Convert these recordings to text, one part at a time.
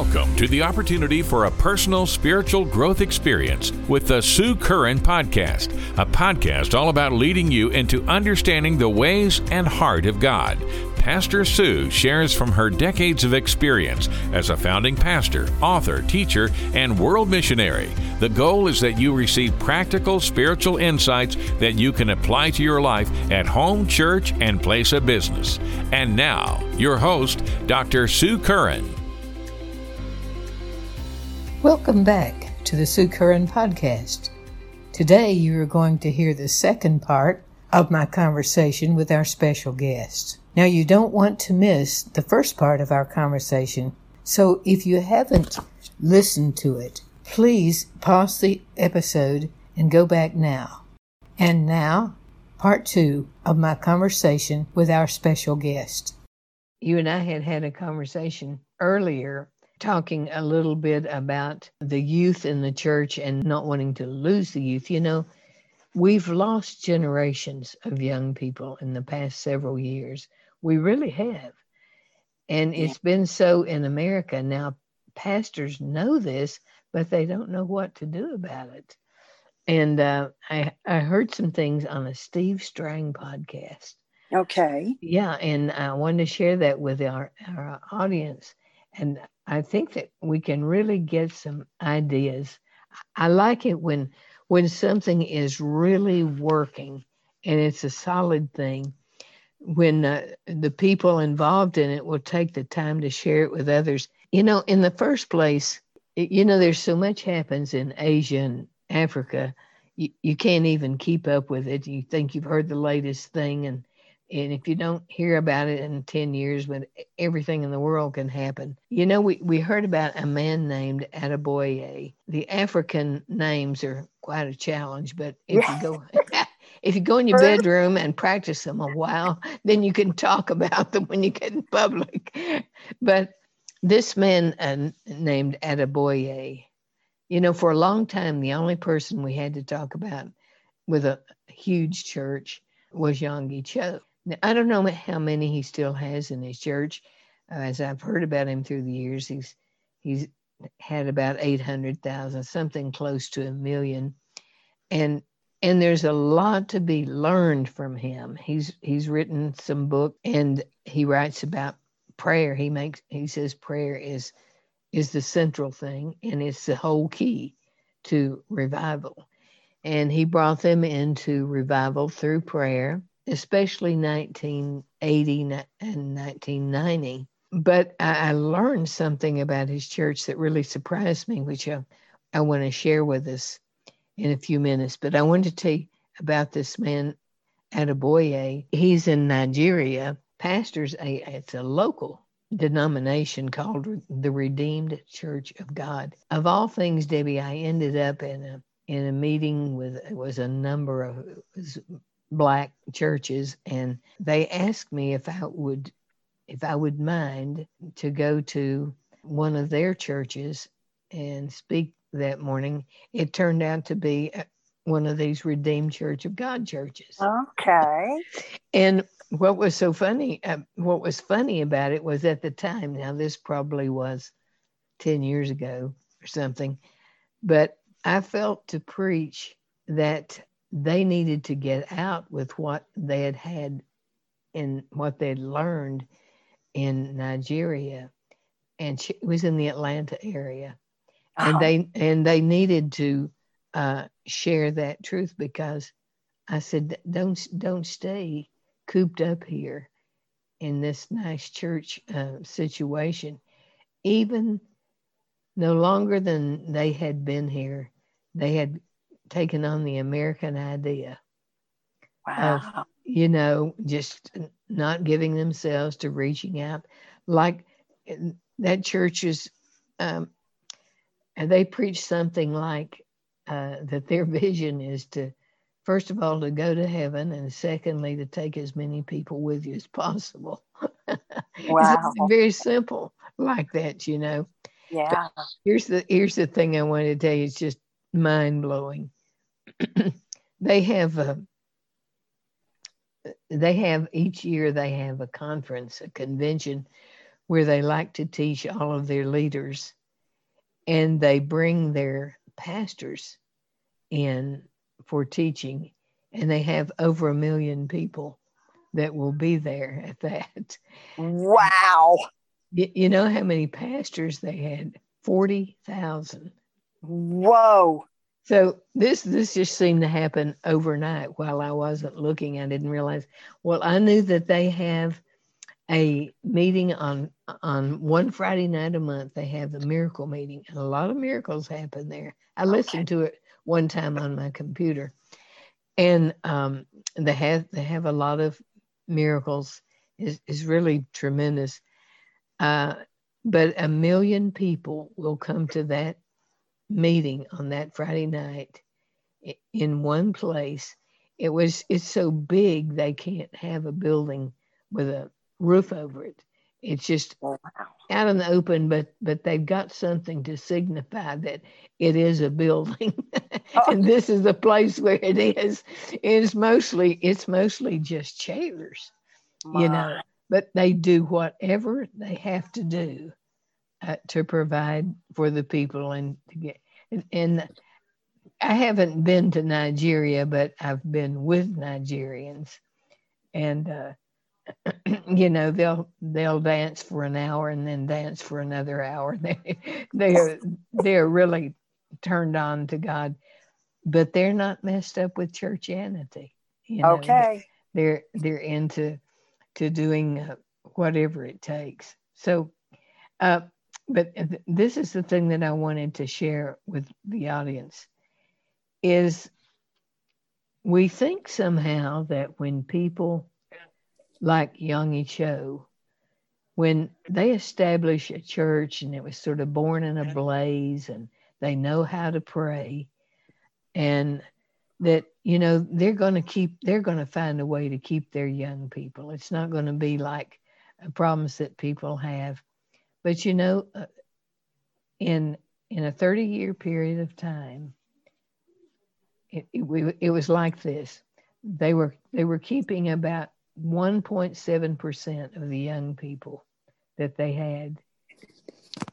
Welcome to the opportunity for a personal spiritual growth experience with the Sue Curran Podcast, a podcast all about leading you into understanding the ways and heart of God. Pastor Sue shares from her decades of experience as a founding pastor, author, teacher, and world missionary. The goal is that you receive practical spiritual insights that you can apply to your life at home, church, and place of business. And now, your host, Dr. Sue Curran. Welcome back to the Sue Curran Podcast. Today you are going to hear the second part of my conversation with our special guest. Now you don't want to miss the first part of our conversation, so if you haven't listened to it, please pause the episode and go back now. And now, part two of my conversation with our special guest. You and I had had a conversation earlier talking a little bit about the youth in the church and not wanting to lose the youth. You know, we've lost generations of young people in the past several years. We really have. And it's been so in America. Now, pastors know this, but they don't know what to do about it. And uh, I, I heard some things on a Steve Strang podcast. Okay. Yeah, and I wanted to share that with our, our audience. And I think that we can really get some ideas. I like it when when something is really working and it's a solid thing. When uh, the people involved in it will take the time to share it with others. You know, in the first place, you know, there's so much happens in Asia and Africa. You, you can't even keep up with it. You think you've heard the latest thing, and and if you don't hear about it in 10 years when everything in the world can happen. You know we, we heard about a man named Adeboye. the african names are quite a challenge but if you go if you go in your bedroom and practice them a while then you can talk about them when you get in public. But this man uh, named Adeboye, you know for a long time the only person we had to talk about with a huge church was Yonggi Cho now, I don't know how many he still has in his church. Uh, as I've heard about him through the years, he's he's had about eight hundred thousand, something close to a million, and and there's a lot to be learned from him. He's he's written some book and he writes about prayer. He makes he says prayer is is the central thing and it's the whole key to revival. And he brought them into revival through prayer especially 1980 and 1990. But I, learned something about his church that really surprised me, which I, I want to share with us in a few minutes. But I want to tell you about this man, Adeboye. He's in Nigeria, pastors a it's a local denomination called the Redeemed Church of God. Of all things, Debbie, I ended up in a in a meeting with it was a number of black churches and they asked me if I would if I would mind to go to one of their churches and speak that morning. It turned out to be uh, one of these Redeemed Church of God churches. Okay. And what was so funny, uh, what was funny about it was at the time, now this probably was 10 years ago or something, but I felt to preach that they needed to get out with what they had had and what they'd learned in Nigeria, and she was in the Atlanta area, and uh-huh. they and they needed to uh, share that truth because I said don't don't stay cooped up here in this nice church uh, situation, even no longer than they had been here, they had taken on the American idea. Wow. Of, you know, just not giving themselves to reaching out. Like that church is, um, they preach something like uh, that their vision is to, first of all, to go to heaven, and secondly, to take as many people with you as possible. Wow. very simple like that, you know. Yeah. But here's the here's the thing I want to tell you. It's just mind blowing. they have a, they have each year they have a conference, a convention where they like to teach all of their leaders and they bring their pastors in for teaching and they have over a million people that will be there at that Wow. you, you know how many pastors they had 40,000 Whoa. So this this just seemed to happen overnight while I wasn't looking I didn't realize well I knew that they have a meeting on on one Friday night a month. They have the miracle meeting, and a lot of miracles happen there. I listened to it one time on my computer, and um, they have they have a lot of miracles. is is really tremendous. Uh, but a million people will come to that meeting on that Friday night in one place. It was it's so big they can't have a building with a roof over it. It's just Wow. out in the open, but but they've got something to signify that it is a building, and this is the place where it is. It's mostly it's mostly just chairs, you know. But they do whatever they have to do uh, to provide for the people and to get. And, I haven't been to Nigeria, but I've been with Nigerians, and uh, you know they'll they'll dance for an hour and then dance for another hour. They they're they're really turned on to God, but they're not messed up with churchianity. You know, Okay. they're they're into to doing uh, whatever it takes. So, uh, but this is the thing that I wanted to share with the audience is we think somehow that when people like Yonggi Cho, when they establish a church and it was sort of born in a blaze and they know how to pray and that you know they're going to keep they're going to find a way to keep their young people. It's not going to be like problems that people have but you know uh, in in a 30 year period of time it, it, we- it was like this they were they were keeping about 1.7% of the young people that they had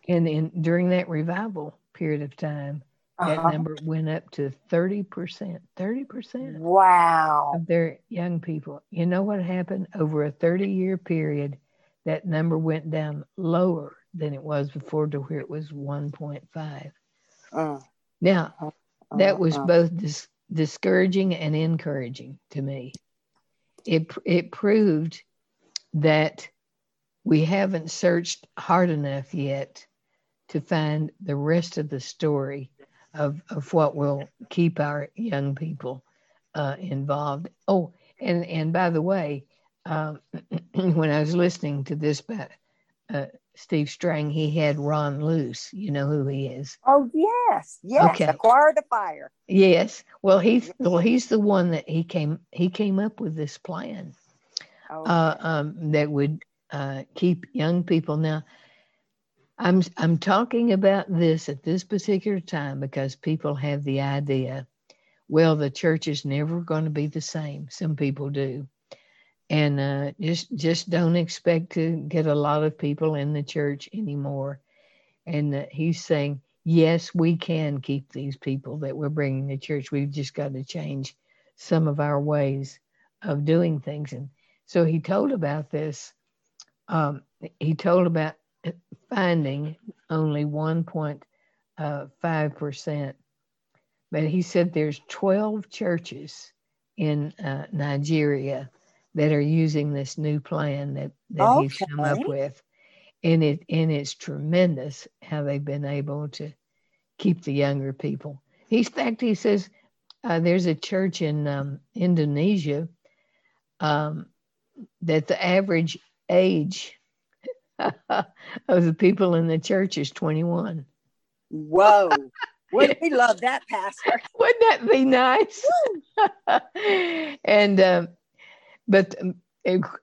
and in during that revival period of time that Uh-huh. number went up to 30%. 30% Wow. of their young people. You know what happened? Over a 30 year period, that number went down lower than it was before to where it was 1.5. Mm, Now, that mm, was mm. both dis- discouraging and encouraging to me. It, it proved that we haven't searched hard enough yet to find the rest of the story of, of what will keep our young people uh, involved. Oh, and, and by the way, um, when I was listening to this about uh, Steve Strang, he had Ron Luce. You know who he is? Oh yes, yes. Okay. Acquire the fire. Yes. Well, he's well, he's the one that he came he came up with this plan Oh, uh, um, that would uh, keep young people. Now, I'm I'm talking about this at this particular time because people have the idea, well, the church is never going to be the same. Some people do, and uh, just just don't expect to get a lot of people in the church anymore. And uh, he's saying, yes, we can keep these people that we're bringing to church. We've just got to change some of our ways of doing things. And so he told about this. Um, he told about finding only 1.5 percent, but he said there's 12 churches in uh, Nigeria that are using this new plan that, that he's come up with, and it and it's tremendous how they've been able to keep the younger people. He's in fact he says uh, there's a church in um, Indonesia um, that the average age of the people in the church is 21. Whoa. Wouldn't we love that, Pastor? Wouldn't that be nice? and um, but um,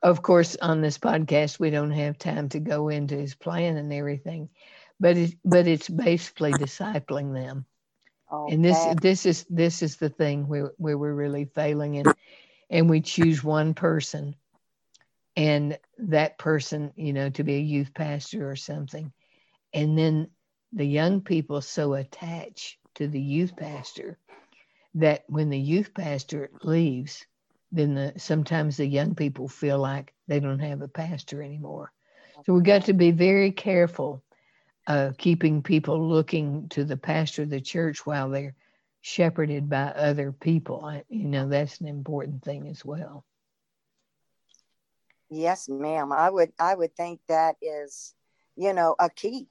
of course, on this podcast, we don't have time to go into his plan and everything. But it, but it's basically discipling them, and this this is this is the thing where where we're really failing, and and we choose one person and that person, you know, to be a youth pastor or something. And then the young people so attach to the youth pastor that when the youth pastor leaves, then the, sometimes the young people feel like they don't have a pastor anymore. So we got to be very careful uh, keeping people looking to the pastor of the church while they're shepherded by other people. I, you know, that's an important thing as well. Yes, ma'am. I would I would think that is, you know, a key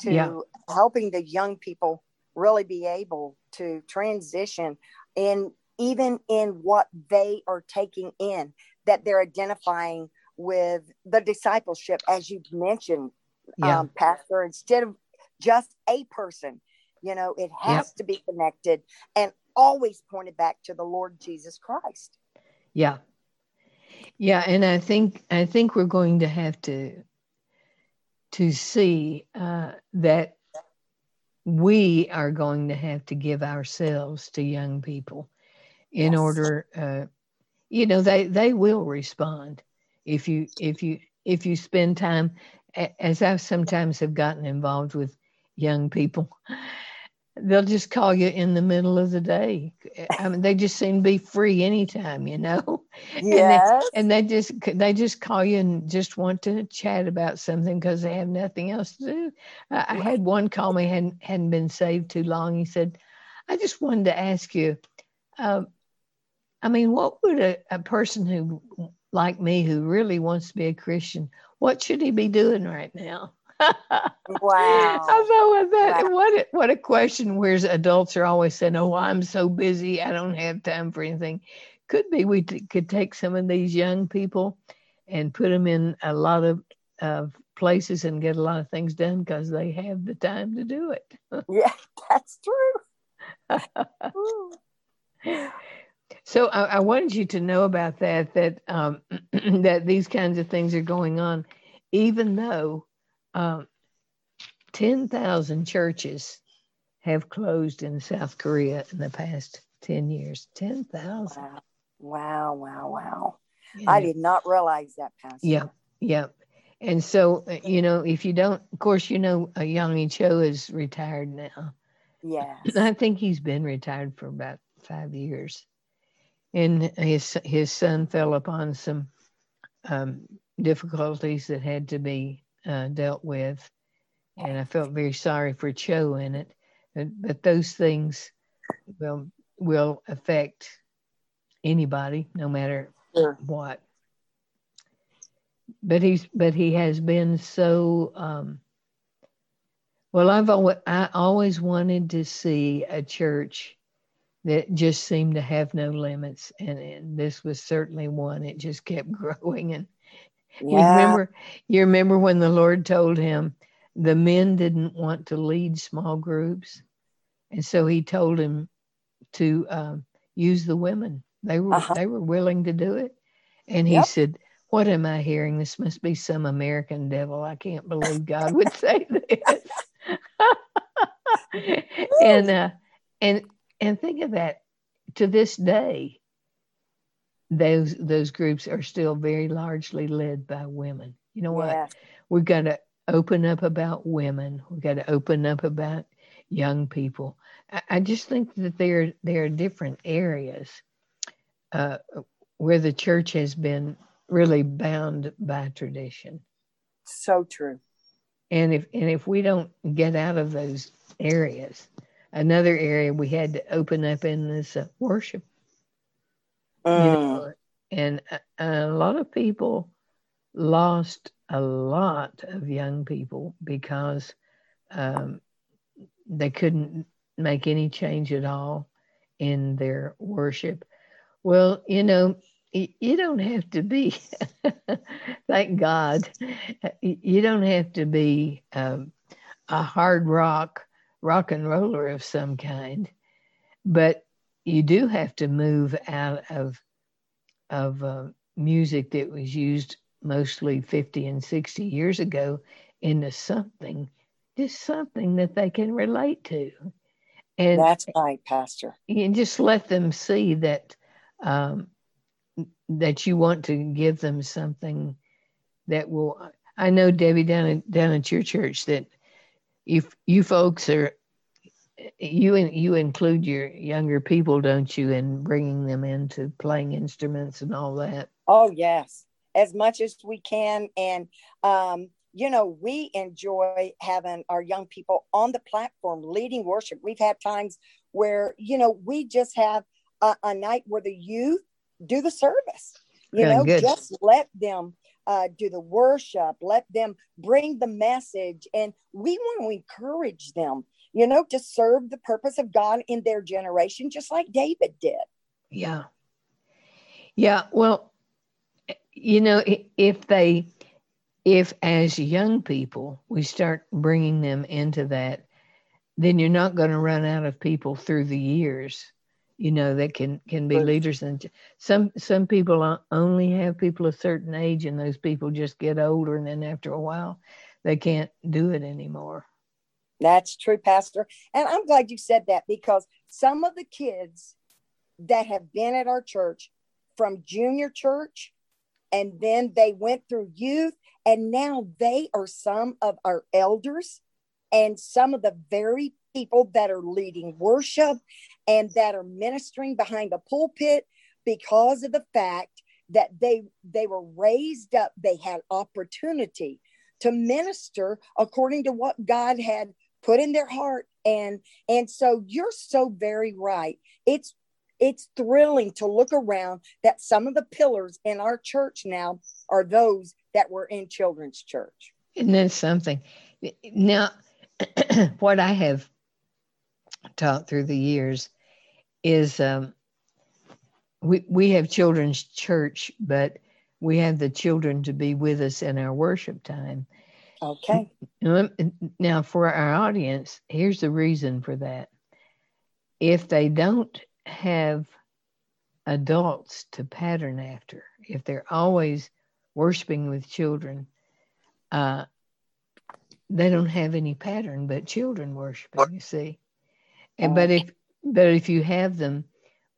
to yeah. helping the young people really be able to transition and even in what they are taking in that they're identifying with the discipleship as you mentioned yeah. um, pastor instead of just a person you know it has to be connected and always pointed back to the lord jesus christ. Yeah. Yeah and i think i think we're going to have to to see uh, that we are going to have to give ourselves to young people in yes. order uh, you know they they will respond if you if you if you spend time as i sometimes have gotten involved with young people they'll just call you in the middle of the day. I mean, they just seem to be free anytime, you know. Yes. And they, and they just they just call you and just want to chat about something because they have nothing else to do. I, I had one call me hadn't hadn't been saved too long. He said, "I just wanted to ask you, uh, I mean, what would a, a person who like me who really wants to be a Christian, what should he be doing right now?" wow. I thought that wow. what a, what a question. Whereas adults are always saying, "Oh, I'm so busy, I don't have time for anything." Could be we t- could take some of these young people and put them in a lot of of places and get a lot of things done because they have the time to do it. yeah, that's true. so I, I, wanted you to know about that that um, that these kinds of things are going on, even though uh, 10,000 churches have closed in South Korea in the past 10 years. 10,000. Wow. wow, wow, wow. Yeah. I did not realize that, Pastor. Yeah, yeah. And so, uh, you know, if you don't, of course, you know, uh, Yonggi Cho is retired now. Yes. I think he's been retired for about five years. And his his son fell upon some um, difficulties that had to be uh, dealt with, and I felt very sorry for Cho in it. But, but those things will will affect anybody, no matter what. But he's but he has been so. Um, well, I've always I always wanted to see a church that just seemed to have no limits, and, and this was certainly one. It just kept growing and yeah. You remember you remember when the Lord told him the men didn't want to lead small groups. And so he told him to um, use the women. They were uh-huh. they were willing to do it. And he yep. said, What am I hearing? This must be some American devil. I can't believe God would say this. and uh, and and think of that to this day those those groups are still very largely led by women. You know what? Yeah. We've got to open up about women. We've got to open up about young people. I, I just think that there there are different areas uh, where the church has been really bound by tradition. So true. And if and if we don't get out of those areas, another area we had to open up in this uh, worship you know, mm. and a, a lot of people lost a lot of young people because um, they couldn't make any change at all in their worship. Well, you know, you don't have to be, thank God, you don't have to be um, a hard rock, rock and roller of some kind, but you do have to move out of of uh, music that was used mostly 50 and 60 years ago into something just something that they can relate to and that's right pastor you just let them see that um, that you want to give them something that will. I know Debbie down at, down at your church that if you folks are you you include your younger people, don't you, in bringing them into playing instruments and all that? Oh yes, as much as we can, and um, you know we enjoy having our young people on the platform leading worship. We've had times where you know we just have a, a night where the youth do the service. You know, good. just let them uh, do the worship, let them bring the message, and we want to encourage them you know, to serve the purpose of God in their generation, just like David did. Yeah. Yeah. Well, you know, if they, if as young people we start bringing them into that, then you're not going to run out of people through the years you know that can can be right. leaders and some some people only have people a certain age and those people just get older and then after a while they can't do it anymore that's true, Pastor. And I'm glad you said that because some of the kids that have been at our church from junior church and then they went through youth and now they are some of our elders and some of the very people that are leading worship and that are ministering behind the pulpit because of the fact that they they were raised up they had opportunity to minister according to what God had put in their heart. And and so you're so very right. It's it's thrilling to look around that some of the pillars in our church now are those that were in children's church. Isn't that something? Now what i have taught through the years is um, we we have children's church but we have the children to be with us in our worship time Okay. Now, for our audience, here's the reason for that. If they don't have adults to pattern after, if they're always worshiping with children, uh, they don't have any pattern but children worshiping, you see. And, but if but if you have them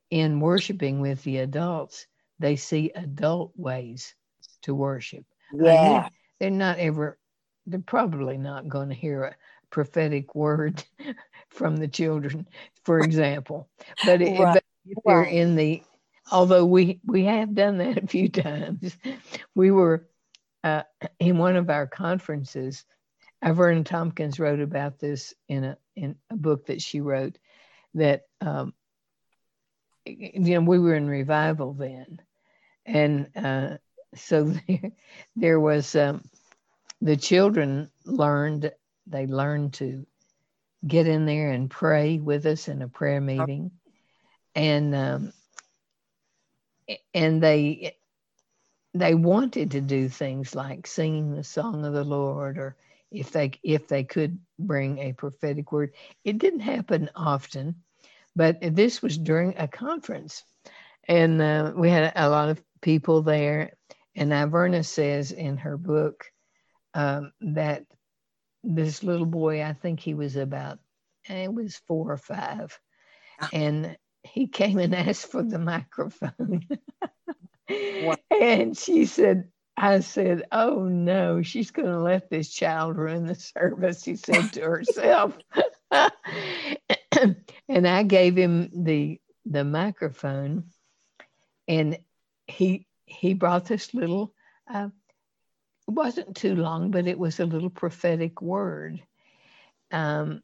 in worshiping with the adults, they see adult ways to worship. Yeah. they're not ever they're probably not going to hear a prophetic word from the children, for example. But, it, right. but if they're in the, although we we have done that a few times, we were uh, in one of our conferences. Iverna Tompkins wrote about this in a in a book that she wrote. That um, you know we were in revival then, and uh, so there, there was. Um, the children learned they learned to get in there and pray with us in a prayer meeting and um, and they they wanted to do things like singing the song of the lord or if they if they could bring a prophetic word. It didn't happen often but this was during a conference. And uh, we had a lot of people there. And Iverna says in her book um, that this little boy, I think he was about, it was four or five, ah. and he came and asked for the microphone. and she said, I said, Oh no, she's going to let this child ruin the service, she said to herself. and I gave him the the microphone and he he brought this little uh, it wasn't too long, but it was a little prophetic word um,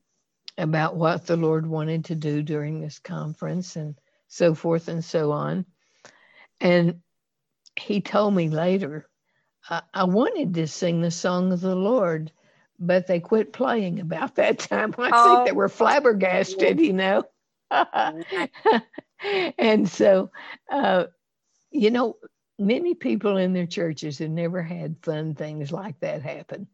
about what the Lord wanted to do during this conference and so forth and so on. And he told me later, I, I wanted to sing the song of the Lord, but they quit playing about that time. I oh. think they were flabbergasted, you know. and so, uh, you know, many people in their churches have never had fun things like that happen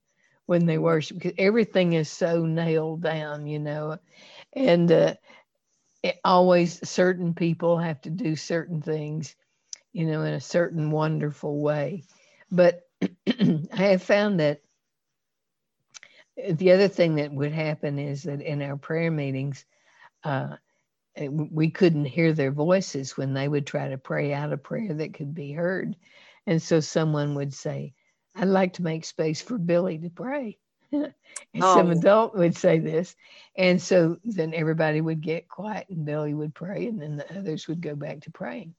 when they worship because everything is so nailed down, you know, and uh, always certain people have to do certain things, you know, in a certain wonderful way. But I have found that the other thing that would happen is that in our prayer meetings, uh, we couldn't hear their voices when they would try to pray out a prayer that could be heard. And so someone would say, I'd like to make space for Billy to pray. and oh. some adult would say this. And so then everybody would get quiet and Billy would pray and then the others would go back to praying.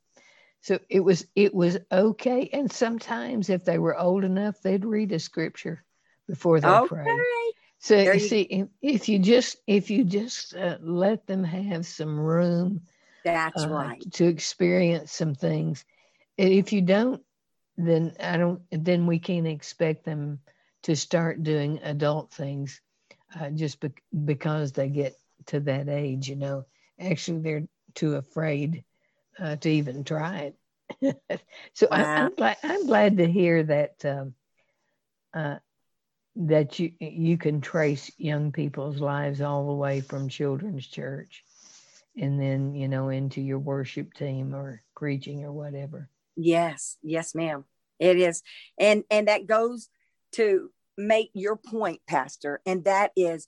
So it was it was okay. And sometimes if they were old enough, they'd read a scripture before they okay. pray. So you see, if, if, you just if you just uh, let them have some room, that's uh, right, to experience some things. If you don't, then I don't. Then we can't expect them to start doing adult things uh, just be- because they get to that age. You know, actually, they're too afraid uh, to even try it. so wow. I, am glad. I'm glad to hear that. Um, uh, that you you can trace young people's lives all the way from children's church and then you know into your worship team or preaching or whatever yes yes ma'am it is and and that goes to make your point pastor and that is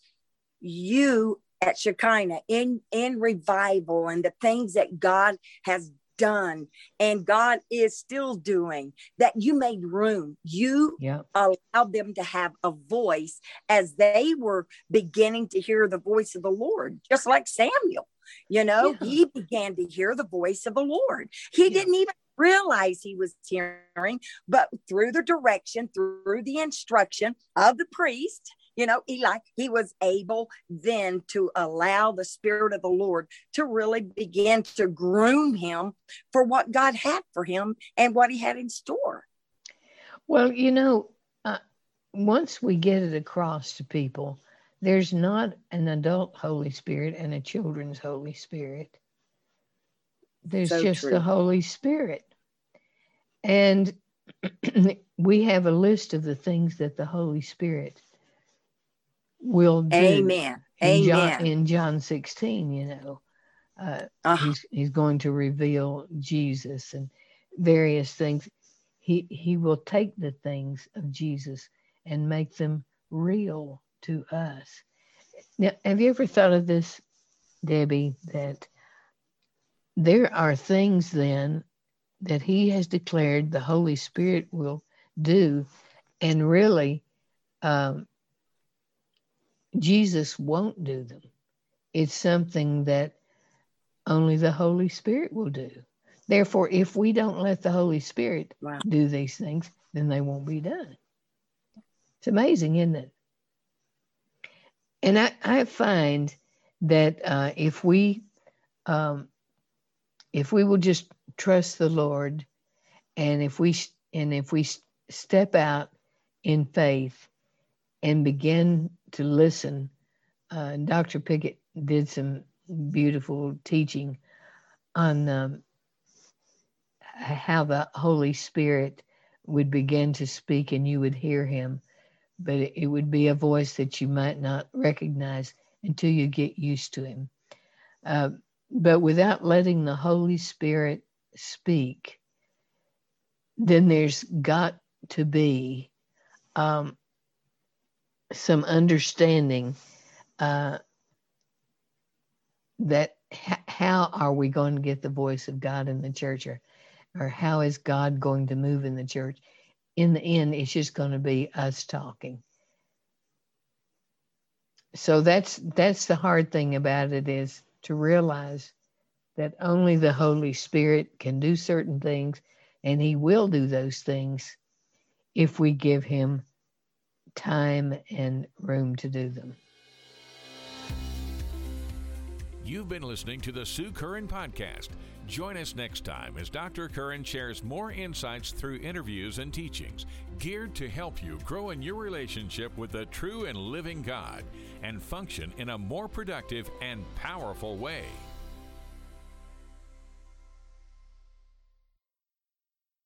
you at shekinah in in revival and the things that god has done and God is still doing, that you made room. You allowed them to have a voice as they were beginning to hear the voice of the Lord, just like Samuel. You know, yeah. he began to hear the voice of the Lord. He yeah. didn't even realize he was hearing, but through the direction, through the instruction of the priest, you know, Eli, he was able then to allow the Spirit of the Lord to really begin to groom him for what God had for him and what he had in store. Well, you know, uh, once we get it across to people, there's not an adult Holy Spirit and a children's Holy Spirit. There's so just true. the Holy Spirit. And we have a list of the things that the Holy Spirit will do. Amen. In Amen. John, in John 16, you know, uh, uh he's, he's going to reveal Jesus and various things. He, he will take the things of Jesus and make them real to us. Now, have you ever thought of this, Debbie, that there are things then that he has declared the Holy Spirit will do, and really, um, Jesus won't do them. It's something that only the Holy Spirit will do. Therefore, if we don't let the Holy Spirit wow. do these things, then they won't be done. It's amazing, isn't it? And I, I find that uh, if we um, if we will just trust the Lord, and if we and if we step out in faith and begin to listen. Uh, Dr. Pickett did some beautiful teaching on um, how the Holy Spirit would begin to speak and you would hear him, but it would be a voice that you might not recognize until you get used to him. Uh, but without letting the Holy Spirit speak, then there's got to be um, some understanding uh, that h- how are we going to get the voice of God in the church or, or how is God going to move in the church? In the end, it's just going to be us talking. So that's that's the hard thing about it is to realize that only the Holy Spirit can do certain things, and He will do those things if we give Him time and room to do them. You've been listening to the Sue Curran Podcast. Join us next time as Dr. Curran shares more insights through interviews and teachings geared to help you grow in your relationship with the true and living God and function in a more productive and powerful way.